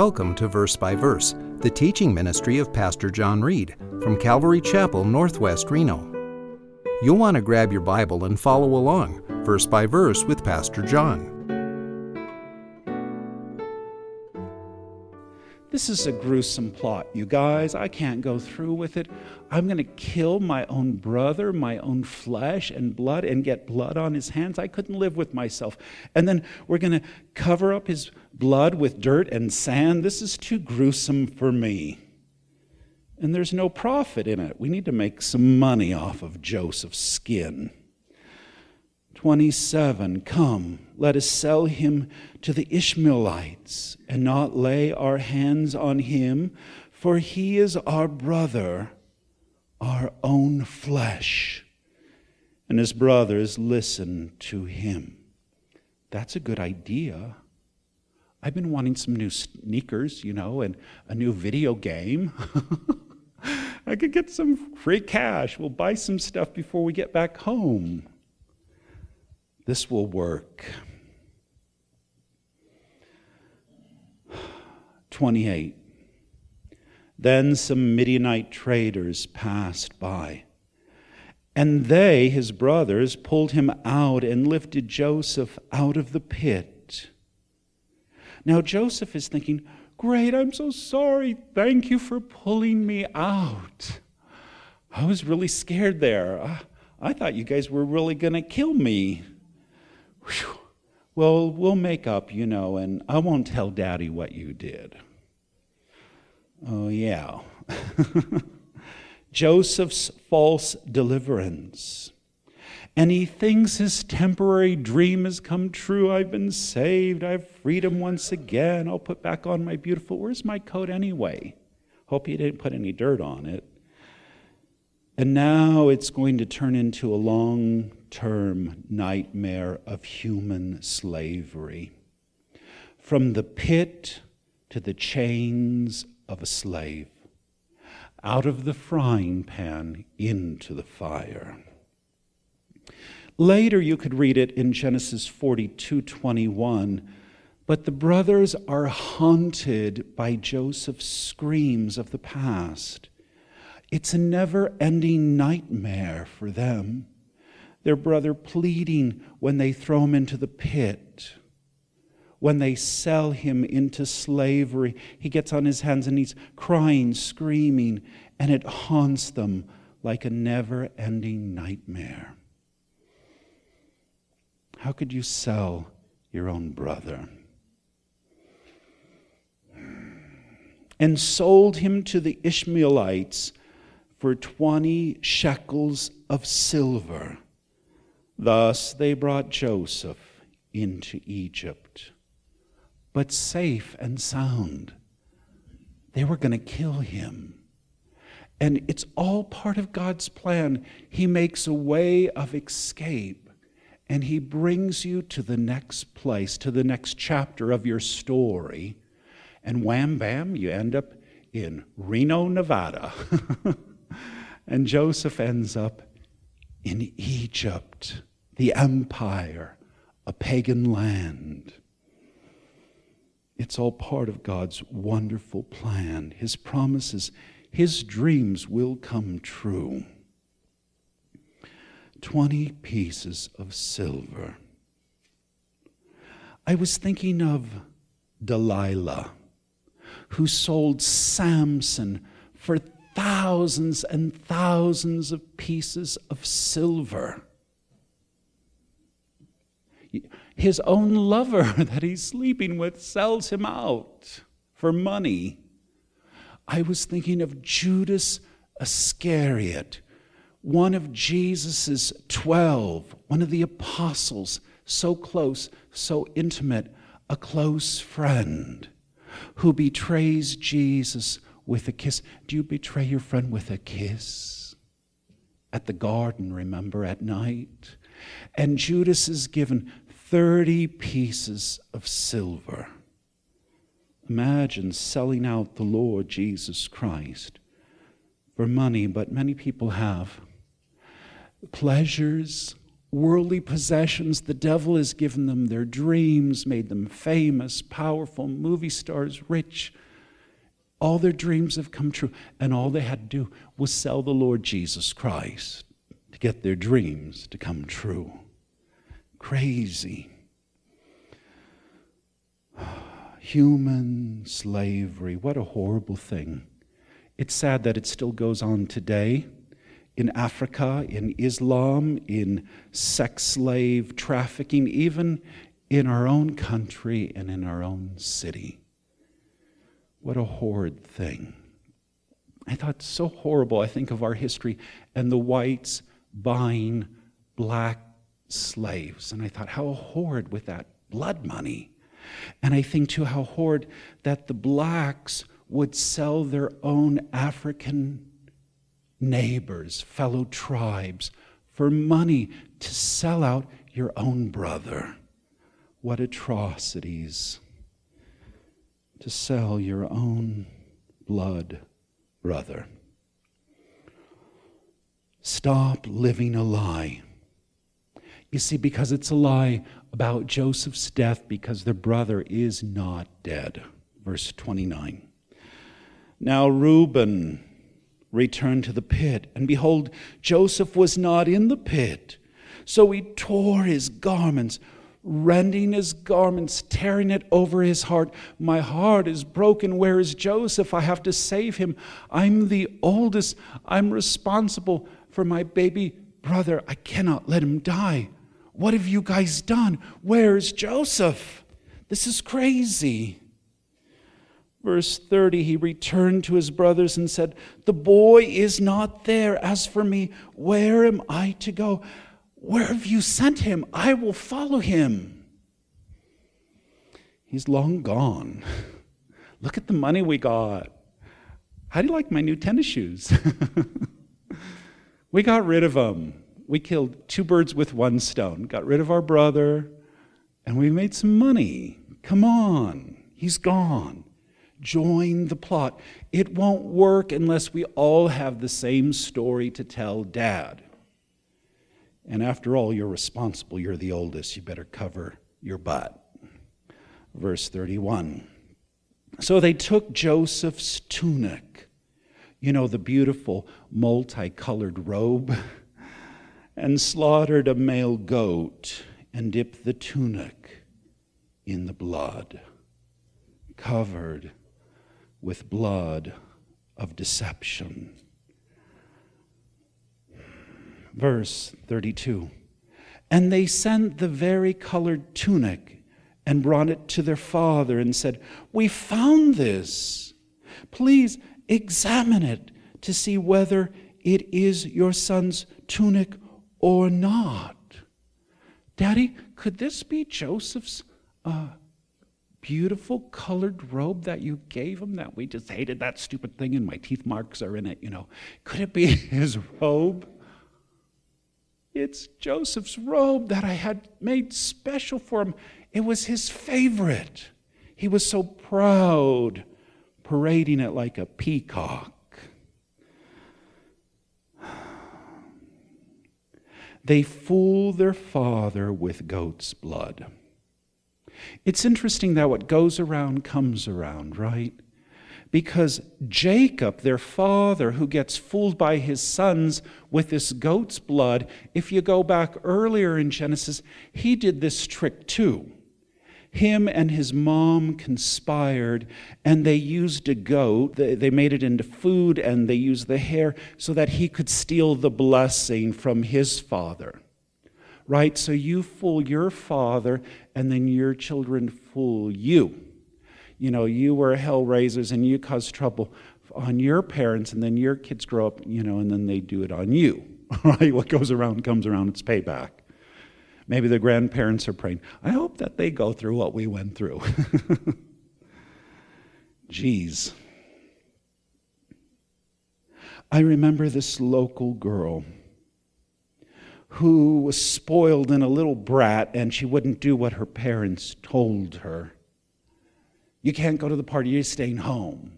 Welcome to Verse by Verse, the teaching ministry of Pastor John Reed from Calvary Chapel, Northwest Reno. You'll want to grab your Bible and follow along, verse by verse, with Pastor John. This is a gruesome plot, you guys. I can't go through with it. I'm going to kill my own brother, my own flesh and blood, and get blood on his hands. I couldn't live with myself. And then we're going to cover up his blood with dirt and sand. This is too gruesome for me. And there's no profit in it. We need to make some money off of Joseph's skin. 27 Come, let us sell him to the Ishmaelites and not lay our hands on him, for he is our brother, our own flesh. And his brothers listen to him. That's a good idea. I've been wanting some new sneakers, you know, and a new video game. I could get some free cash. We'll buy some stuff before we get back home. This will work. 28. Then some Midianite traders passed by. And they, his brothers, pulled him out and lifted Joseph out of the pit. Now Joseph is thinking, Great, I'm so sorry. Thank you for pulling me out. I was really scared there. I thought you guys were really going to kill me. Whew. Well, we'll make up, you know, and I won't tell Daddy what you did. Oh, yeah. Joseph's false deliverance. And he thinks his temporary dream has come true. I've been saved. I've freedom once again. I'll put back on my beautiful. Where's my coat anyway? Hope he didn't put any dirt on it. And now it's going to turn into a long term nightmare of human slavery. From the pit to the chains of a slave, out of the frying pan into the fire. Later you could read it in Genesis 42:21, but the brothers are haunted by Joseph's screams of the past. It's a never-ending nightmare for them their brother pleading when they throw him into the pit, when they sell him into slavery. He gets on his hands and he's crying, screaming, and it haunts them like a never ending nightmare. How could you sell your own brother? And sold him to the Ishmaelites for 20 shekels of silver. Thus they brought Joseph into Egypt, but safe and sound. They were going to kill him. And it's all part of God's plan. He makes a way of escape, and He brings you to the next place, to the next chapter of your story. And wham bam, you end up in Reno, Nevada. and Joseph ends up in Egypt the empire, a pagan land. It's all part of God's wonderful plan. His promises, His dreams will come true. 20 pieces of silver. I was thinking of Delilah, who sold Samson for thousands and thousands of pieces of silver his own lover that he's sleeping with sells him out for money. I was thinking of Judas Iscariot, one of Jesus's 12, one of the apostles, so close, so intimate, a close friend who betrays Jesus with a kiss. Do you betray your friend with a kiss? At the garden, remember, at night? And Judas is given 30 pieces of silver. Imagine selling out the Lord Jesus Christ for money, but many people have. Pleasures worldly possessions. The devil has given them their dreams, made them famous, powerful, movie stars, rich. All their dreams have come true, and all they had to do was sell the Lord Jesus Christ to get their dreams to come true. Crazy. Human slavery, what a horrible thing. It's sad that it still goes on today in Africa, in Islam, in sex slave trafficking, even in our own country and in our own city. What a horrid thing. I thought, so horrible. I think of our history and the whites buying black slaves. And I thought, how horrid with that blood money. And I think, too, how horrid that the blacks would sell their own African neighbors, fellow tribes, for money to sell out your own brother. What atrocities to sell your own blood brother. Stop living a lie. You see, because it's a lie about Joseph's death, because their brother is not dead. Verse 29. Now, Reuben returned to the pit, and behold, Joseph was not in the pit. So he tore his garments, rending his garments, tearing it over his heart. My heart is broken. Where is Joseph? I have to save him. I'm the oldest. I'm responsible for my baby brother. I cannot let him die. What have you guys done? Where's Joseph? This is crazy. Verse 30, he returned to his brothers and said, The boy is not there. As for me, where am I to go? Where have you sent him? I will follow him. He's long gone. Look at the money we got. How do you like my new tennis shoes? we got rid of them. We killed two birds with one stone. Got rid of our brother, and we made some money. Come on. He's gone. Join the plot. It won't work unless we all have the same story to tell dad. And after all, you're responsible. You're the oldest. You better cover your butt. Verse 31. So they took Joseph's tunic, you know, the beautiful multicolored robe, and slaughtered a male goat and dipped the tunic in the blood, covered with blood of deception. Verse 32 And they sent the vari-colored tunic and brought it to their father and said, We found this. Please examine it to see whether it is your son's tunic or not. Daddy, could this be Joseph's uh, beautiful colored robe that you gave him that we just hated that stupid thing and my teeth marks are in it, you know. Could it be his robe? It's Joseph's robe that I had made special for him. It was his favorite. He was so proud, parading it like a peacock. They fool their father with goat's blood. It's interesting that what goes around comes around, right? Because Jacob, their father, who gets fooled by his sons with this goat's blood, if you go back earlier in Genesis, he did this trick too. Him and his mom conspired, and they used a goat. They made it into food, and they used the hair so that he could steal the blessing from his father right? So you fool your father, and then your children fool you. You know, you were hell raisers and you cause trouble on your parents, and then your kids grow up, you know, and then they do it on you, right? What goes around comes around, it's payback. Maybe the grandparents are praying, I hope that they go through what we went through. Jeez. I remember this local girl who was spoiled and a little brat, and she wouldn't do what her parents told her. You can't go to the party, you're staying home.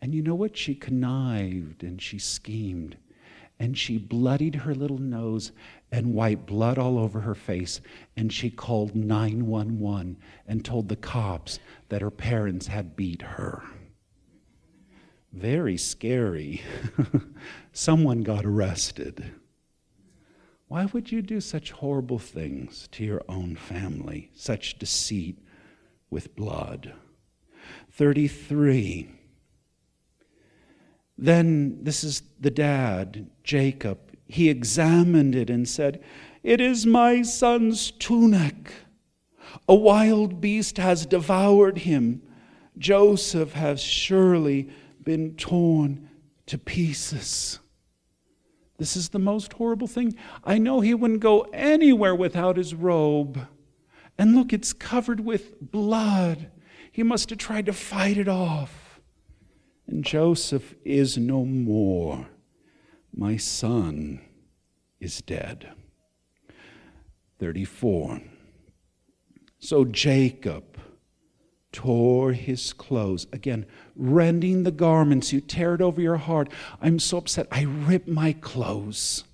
And you know what? She connived and she schemed. And she bloodied her little nose and wiped blood all over her face. And she called 911 and told the cops that her parents had beat her. Very scary. Someone got arrested. Why would you do such horrible things to your own family? Such deceit with blood. 33. Then, this is the dad, Jacob. He examined it and said, It is my son's tunic. A wild beast has devoured him. Joseph has surely been torn to pieces. This is the most horrible thing. I know he wouldn't go anywhere without his robe. And look, it's covered with blood. He must have tried to fight it off. And Joseph is no more. My son is dead. 34. So Jacob tore his clothes. Again, rending the garments. You tear it over your heart. I'm so upset. I rip my clothes.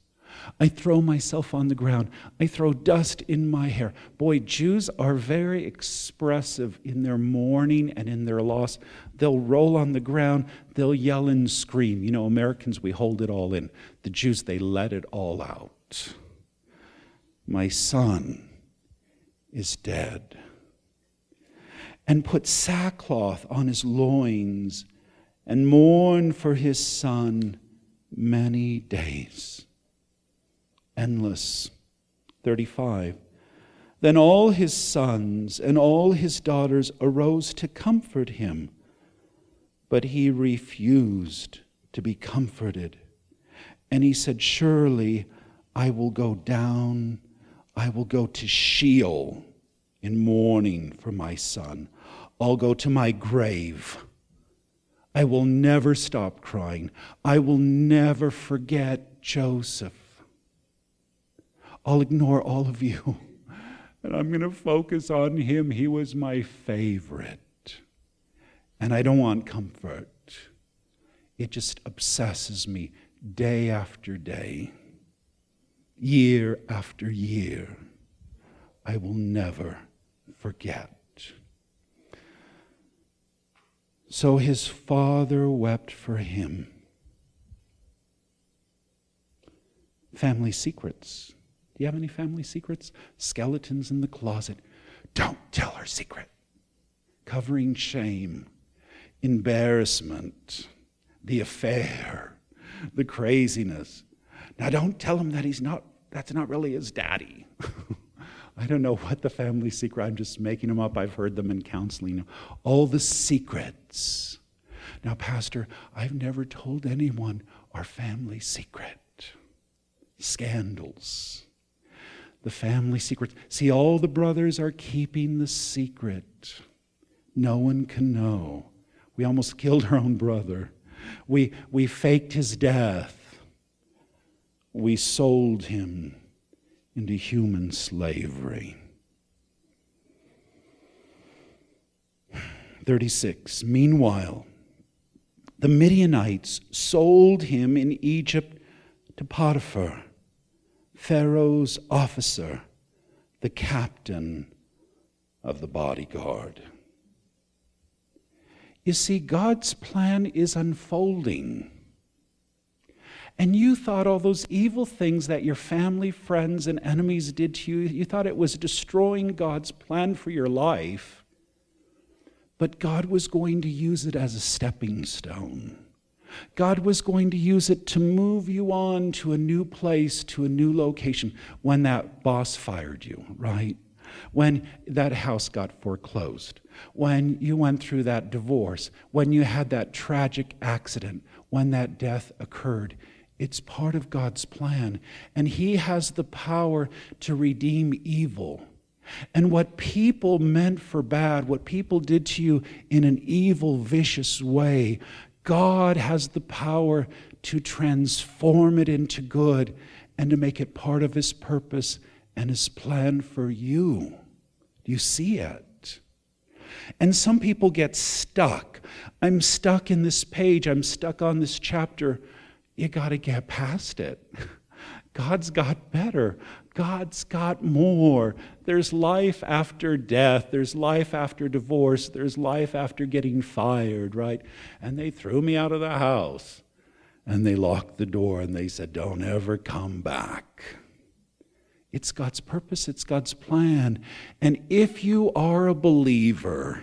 I throw myself on the ground. I throw dust in my hair. Boy, Jews are very expressive in their mourning and in their loss. They'll roll on the ground, they'll yell and scream. You know, Americans, we hold it all in. The Jews, they let it all out. My son is dead. And put sackcloth on his loins and mourn for his son many days endless. 35. Then all his sons and all his daughters arose to comfort him, but he refused to be comforted. And he said, Surely I will go down, I will go to Sheol in mourning for my son. I'll go to my grave. I will never stop crying. I will never forget Joseph. I'll ignore all of you. And I'm going to focus on him. He was my favorite. And I don't want comfort. It just obsesses me day after day, year after year. I will never forget. So his father wept for him. Family secrets. Do you have any family secrets? Skeletons in the closet. Don't tell her secret. Covering shame, embarrassment, the affair, the craziness. Now don't tell him that he's not that's not really his daddy. I don't know what the family secret, I'm just making them up. I've heard them in counseling. All the secrets. Now, Pastor, I've never told anyone our family secret. Scandals the family secret. See, all the brothers are keeping the secret. No one can know. We almost killed our own brother. We, we faked his death. We sold him into human slavery. 36. Meanwhile, the Midianites sold him in Egypt to Potiphar Pharaoh's officer, the captain of the bodyguard. You see, God's plan is unfolding. And you thought all those evil things that your family, friends, and enemies did to you, you thought it was destroying God's plan for your life. But God was going to use it as a stepping stone. God was going to use it to move you on to a new place, to a new location when that boss fired you, right? When that house got foreclosed, when you went through that divorce, when you had that tragic accident, when that death occurred. It's part of God's plan. And He has the power to redeem evil. And what people meant for bad, what people did to you in an evil, vicious way, God has the power to transform it into good and to make it part of His purpose and His plan for you. Do you see it? And some people get stuck. I'm stuck in this page, I'm stuck on this chapter. you got to get past it. God's got better. God's got more. There's life after death. There's life after divorce. There's life after getting fired, right? And they threw me out of the house and they locked the door and they said, Don't ever come back. It's God's purpose, it's God's plan. And if you are a believer,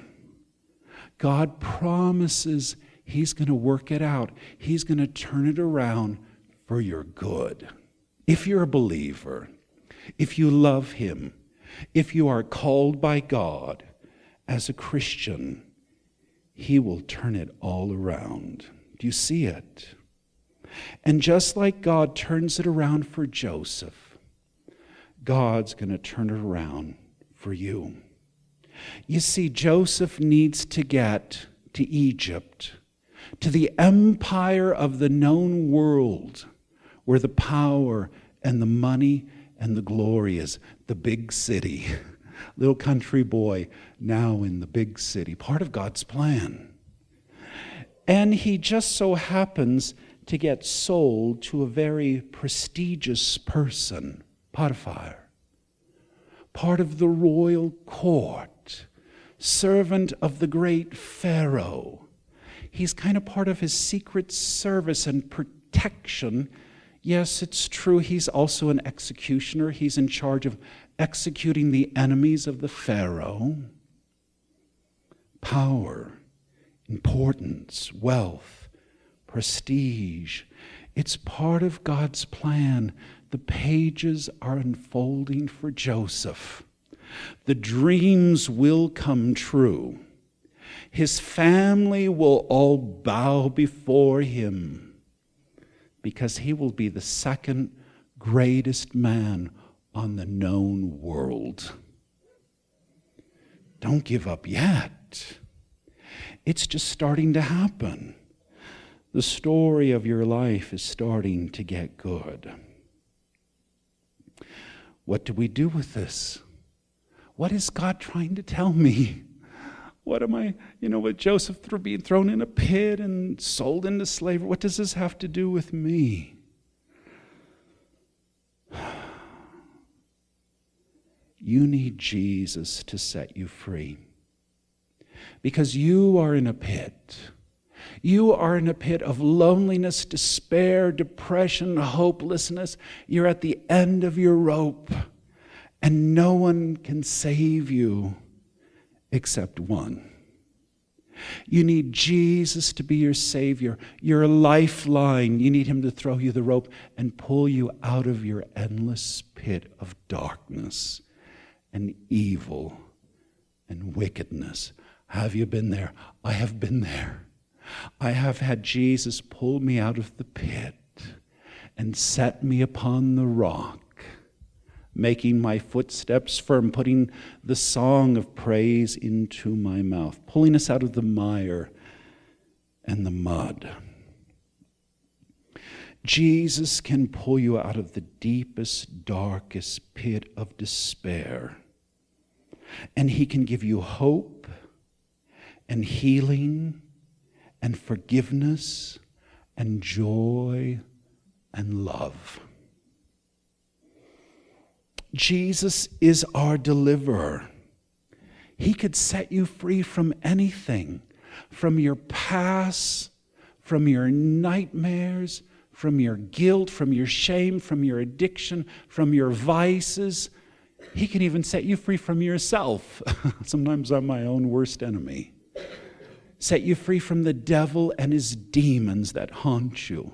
God promises He's going to work it out, He's going to turn it around for your good. If you're a believer, if you love Him, if you are called by God as a Christian, He will turn it all around. Do you see it? And just like God turns it around for Joseph, God's going to turn it around for you. You see, Joseph needs to get to Egypt, to the empire of the known world, where the power and the money and the glory is, the big city. Little country boy now in the big city, part of God's plan. And he just so happens to get sold to a very prestigious person, Potiphar, part of the royal court, servant of the great Pharaoh. He's kind of part of his secret service and protection. Yes, it's true, he's also an executioner. He's in charge of executing the enemies of the Pharaoh. Power, importance, wealth prestige. It's part of God's plan. The pages are unfolding for Joseph. The dreams will come true. His family will all bow before him because he will be the second greatest man on the known world. Don't give up yet. It's just starting to happen the story of your life is starting to get good. What do we do with this? What is God trying to tell me? What am I, you know, with Joseph being thrown in a pit and sold into slavery? What does this have to do with me? You need Jesus to set you free because you are in a pit. You are in a pit of loneliness, despair, depression, hopelessness. You're at the end of your rope, and no one can save you except one. You need Jesus to be your Savior, your lifeline. You need Him to throw you the rope and pull you out of your endless pit of darkness and evil and wickedness. Have you been there? I have been there. I have had Jesus pull me out of the pit and set me upon the rock, making my footsteps firm, putting the song of praise into my mouth, pulling us out of the mire and the mud. Jesus can pull you out of the deepest, darkest pit of despair. And he can give you hope and healing and forgiveness and joy and love. Jesus is our deliverer. He could set you free from anything, from your past, from your nightmares, from your guilt, from your shame, from your addiction, from your vices. He can even set you free from yourself. Sometimes I'm my own worst enemy set you free from the devil and his demons that haunt you.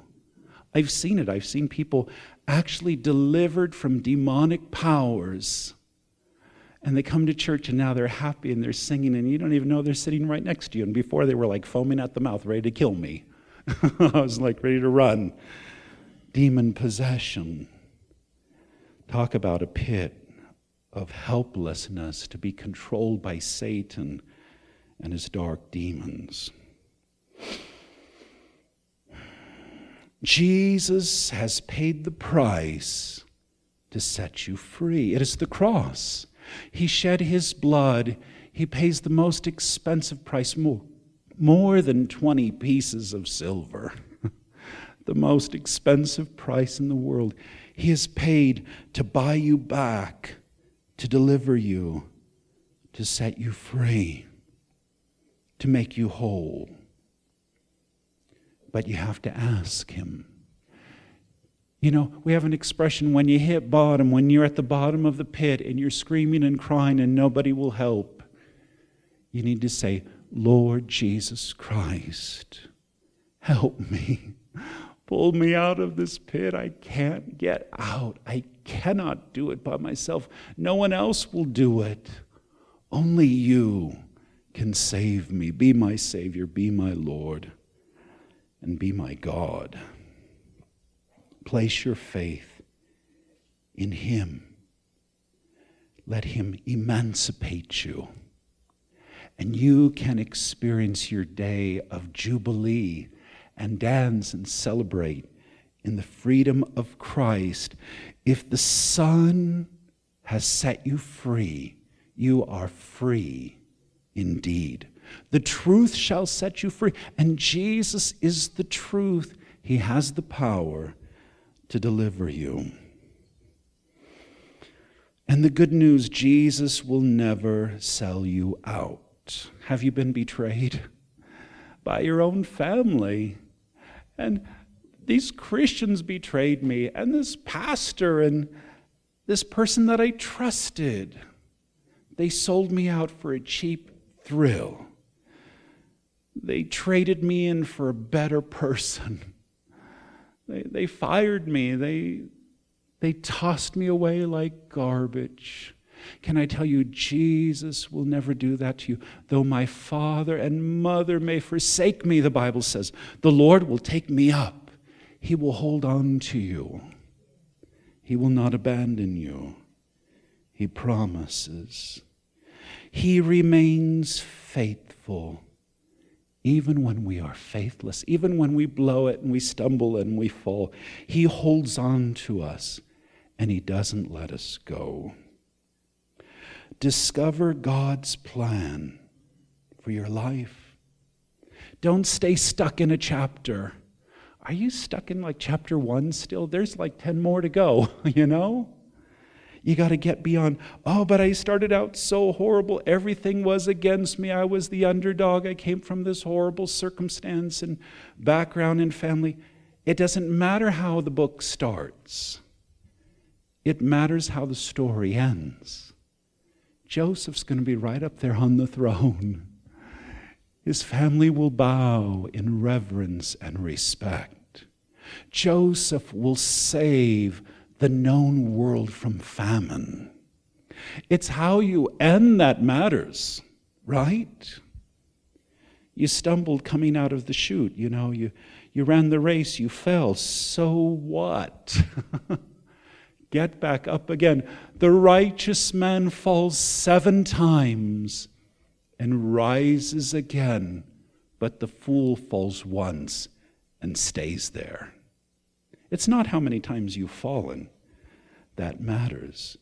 I've seen it. I've seen people actually delivered from demonic powers. And they come to church and now they're happy and they're singing, and you don't even know they're sitting right next to you. And before they were like foaming at the mouth, ready to kill me. I was like ready to run. Demon possession. Talk about a pit of helplessness to be controlled by Satan and his dark demons. Jesus has paid the price to set you free. It is the cross. He shed his blood. He pays the most expensive price, more, more than 20 pieces of silver. the most expensive price in the world. He has paid to buy you back, to deliver you, to set you free, to make you whole. But you have to ask Him. You know, we have an expression when you hit bottom, when you're at the bottom of the pit and you're screaming and crying and nobody will help, you need to say, Lord Jesus Christ, help me. Pull me out of this pit. I can't get out. I cannot do it by myself. No one else will do it. Only you can save me. Be my Savior, be my Lord, and be my God. Place your faith in Him. Let Him emancipate you. And you can experience your day of jubilee and dance and celebrate in the freedom of Christ. If the Son has set you free, you are free indeed. The truth shall set you free. And Jesus is the truth. He has the power to deliver you. And the good news Jesus will never sell you out. Have you been betrayed? By your own family. And these Christians betrayed me, and this pastor, and this person that I trusted. They sold me out for a cheap thrill. They traded me in for a better person. They, they fired me. They, they tossed me away like garbage. Can I tell you, Jesus will never do that to you. Though my father and mother may forsake me, the Bible says, the Lord will take me up. He will hold on to you. He will not abandon you. He promises. He remains faithful even when we are faithless, even when we blow it and we stumble and we fall. He holds on to us and He doesn't let us go. Discover God's plan for your life. Don't stay stuck in a chapter. Are you stuck in like chapter one still? There's like 10 more to go, you know? You got to get beyond, oh, but I started out so horrible. Everything was against me. I was the underdog. I came from this horrible circumstance and background and family. It doesn't matter how the book starts, it matters how the story ends. Joseph's going to be right up there on the throne. His family will bow in reverence and respect. Joseph will save the known world from famine. It's how you end that matters, right? You stumbled coming out of the chute, you know, you, you ran the race, you fell. So what? Get back up again. The righteous man falls seven times and rises again, but the fool falls once and stays there. It's not how many times you've fallen that matters,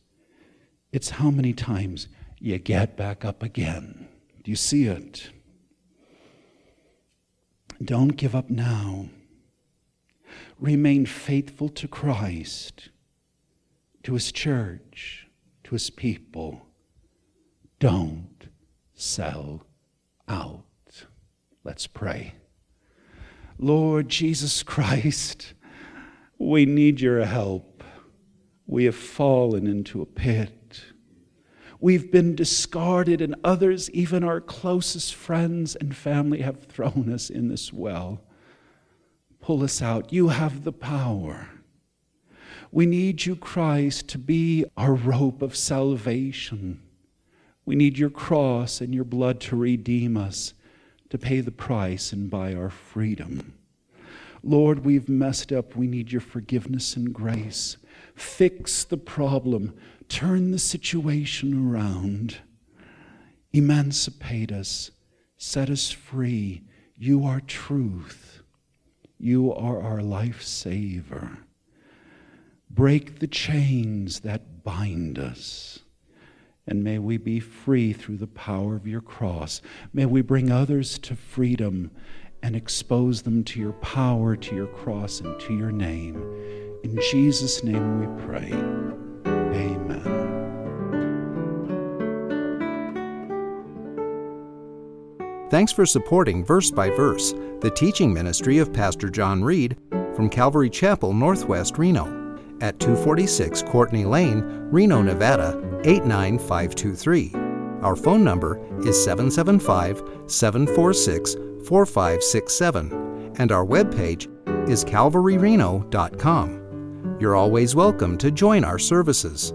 it's how many times you get back up again. Do you see it? Don't give up now. Remain faithful to Christ to his church, to his people. Don't sell out. Let's pray. Lord Jesus Christ, we need your help. We have fallen into a pit. We've been discarded, and others, even our closest friends and family, have thrown us in this well. Pull us out. You have the power. We need you, Christ, to be our rope of salvation. We need your cross and your blood to redeem us, to pay the price and buy our freedom. Lord, we've messed up. We need your forgiveness and grace. Fix the problem, turn the situation around, emancipate us, set us free. You are truth. You are our life saver. Break the chains that bind us. And may we be free through the power of your cross. May we bring others to freedom and expose them to your power, to your cross, and to your name. In Jesus' name we pray. Amen. Thanks for supporting Verse by Verse, the teaching ministry of Pastor John Reed from Calvary Chapel, Northwest Reno, at 246 Courtney Lane, Reno, Nevada 89523. Our phone number is 775 746 4567, and our webpage is calvaryreno.com. You're always welcome to join our services.